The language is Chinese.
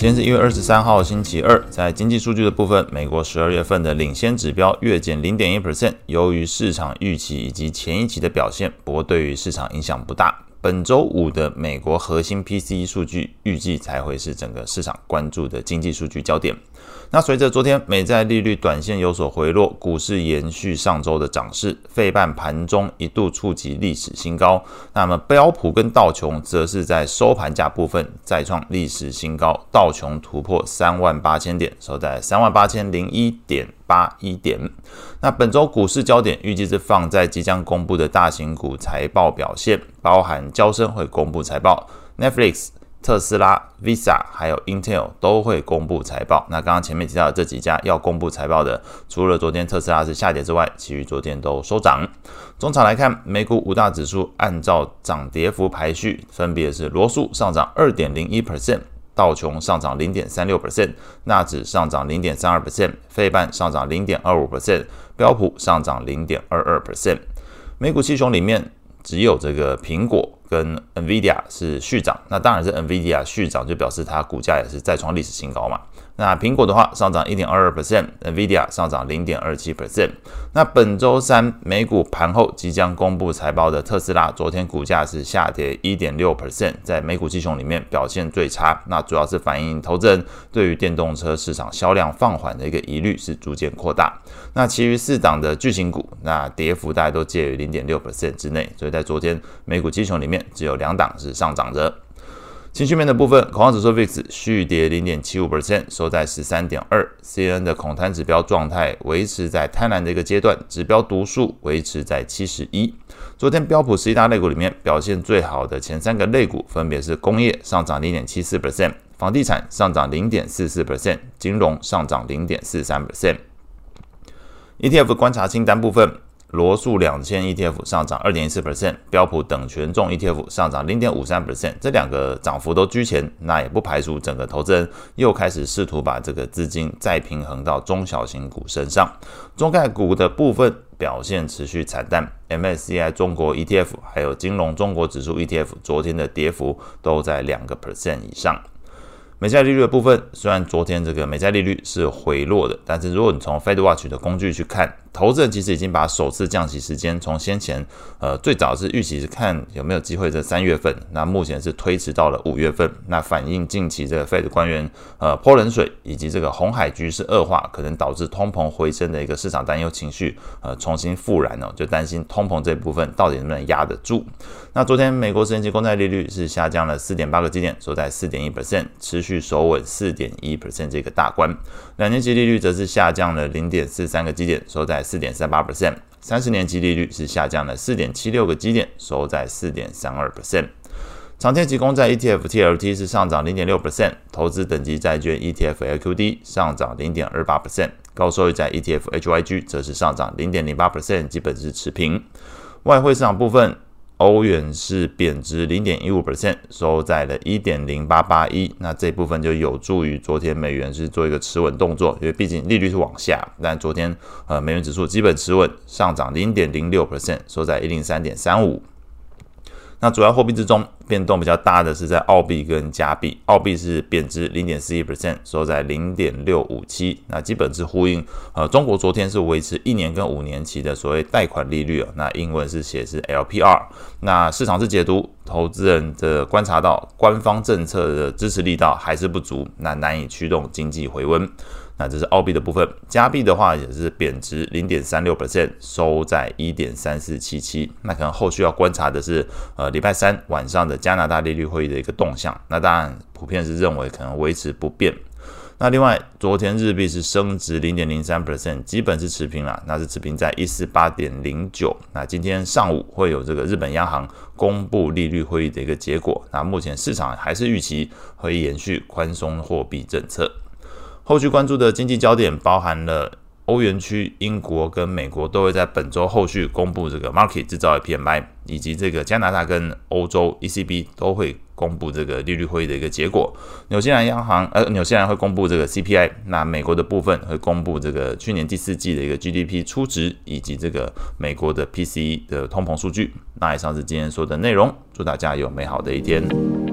今天是一月二十三号，星期二。在经济数据的部分，美国十二月份的领先指标月减零点一 percent，由于市场预期以及前一期的表现，不过对于市场影响不大。本周五的美国核心 PCE 数据预计才会是整个市场关注的经济数据焦点。那随着昨天美债利率短线有所回落，股市延续上周的涨势，费半盘中一度触及历史新高。那么标普跟道琼则是在收盘价部分再创历史新高，道琼突破三万八千点，收在三万八千零一点八一点。那本周股市焦点预计是放在即将公布的大型股财报表现，包含交生会公布财报，Netflix。特斯拉、Visa 还有 Intel 都会公布财报。那刚刚前面提到的这几家要公布财报的，除了昨天特斯拉是下跌之外，其余昨天都收涨。中场来看，美股五大指数按照涨跌幅排序，分别是罗素上涨二点零一 percent，道琼上涨零点三六 percent，纳指上涨零点三二 percent，费半上涨零点二五 percent，标普上涨零点二二 percent。美股七雄里面，只有这个苹果。跟 NVIDIA 是续涨，那当然是 NVIDIA 续涨，就表示它股价也是再创历史新高嘛。那苹果的话上涨一点二二 percent，NVIDIA 上涨零点二七 percent。那本周三美股盘后即将公布财报的特斯拉，昨天股价是下跌一点六 percent，在美股七雄里面表现最差。那主要是反映投资人对于电动车市场销量放缓的一个疑虑是逐渐扩大。那其余四档的巨型股，那跌幅大概都介于零点六 percent 之内。所以在昨天美股七雄里面，只有两档是上涨的。情绪面的部分，恐慌指数 VIX 续跌零点七五 percent，收在十三点二。CN 的恐贪指标状态维持在贪婪的一个阶段，指标读数维持在七十一。昨天标普十一大类股里面表现最好的前三个类股，分别是工业上涨零点七四 percent，房地产上涨零点四四 percent，金融上涨零点四三 percent。ETF 观察清单部分。罗素两千 ETF 上涨二点一四 percent，标普等权重 ETF 上涨零点五三 percent，这两个涨幅都居前，那也不排除整个投资人又开始试图把这个资金再平衡到中小型股身上。中概股的部分表现持续惨淡，MSCI 中国 ETF 还有金融中国指数 ETF 昨天的跌幅都在两个 percent 以上。美债利率的部分，虽然昨天这个美债利率是回落的，但是如果你从 Fed Watch 的工具去看。投资人其实已经把首次降息时间从先前，呃，最早是预期是看有没有机会在三月份，那目前是推迟到了五月份，那反映近期这个 Fed 官员呃泼冷水，以及这个红海局势恶化，可能导致通膨回升的一个市场担忧情绪，呃，重新复燃哦，就担心通膨这部分到底能不能压得住。那昨天美国十年期公债利率是下降了四点八个基点，收在四点一 percent，持续守稳四点一 percent 这个大关。两年期利率则是下降了零点四三个基点，收在四点三八 percent，三十年期利率是下降了四点七六个基点，收在四点三二 percent。长天期公债 ETF TLT 是上涨零点六 percent，投资等级债券 ETF LQD 上涨零点二八 percent，高收益债 ETF HYG 则是上涨零点零八 percent，基本是持平。外汇市场部分。欧元是贬值零点一五 percent，收在了一点零八八一。那这部分就有助于昨天美元是做一个持稳动作，因为毕竟利率是往下。但昨天呃美元指数基本持稳，上涨零点零六 percent，收在一零三点三五。那主要货币之中变动比较大的是在澳币跟加币，澳币是贬值零点四一 percent，收在零点六五七。那基本是呼应，呃，中国昨天是维持一年跟五年期的所谓贷款利率，那英文是写是 LPR。那市场是解读，投资人的观察到官方政策的支持力道还是不足，那难以驱动经济回温。那这是澳币的部分，加币的话也是贬值零点三六 percent，收在一点三四七七。那可能后续要观察的是，呃，礼拜三晚上的加拿大利率会议的一个动向。那当然，普遍是认为可能维持不变。那另外，昨天日币是升值零点零三 percent，基本是持平了，那是持平在一四八点零九。那今天上午会有这个日本央行公布利率会议的一个结果。那目前市场还是预期会延续宽松货币政策。后续关注的经济焦点包含了欧元区、英国跟美国都会在本周后续公布这个 market 制造 PMI，以及这个加拿大跟欧洲 ECB 都会公布这个利率会议的一个结果。纽西兰央行呃，纽西兰会公布这个 CPI，那美国的部分会公布这个去年第四季的一个 GDP 初值，以及这个美国的 PCE 的通膨数据。那以上是今天说的内容，祝大家有美好的一天。